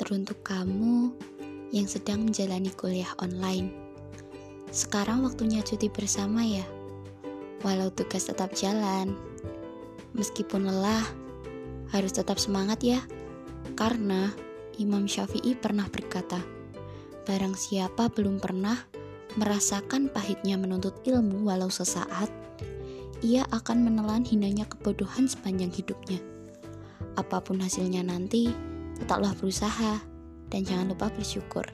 Teruntuk kamu yang sedang menjalani kuliah online. Sekarang waktunya cuti bersama ya. Walau tugas tetap jalan. Meskipun lelah, harus tetap semangat ya. Karena Imam Syafi'i pernah berkata, Barang siapa belum pernah merasakan pahitnya menuntut ilmu walau sesaat, ia akan menelan hinanya kebodohan sepanjang hidupnya. Apa pun hasilnya nanti, tetaplah berusaha dan jangan lupa bersyukur.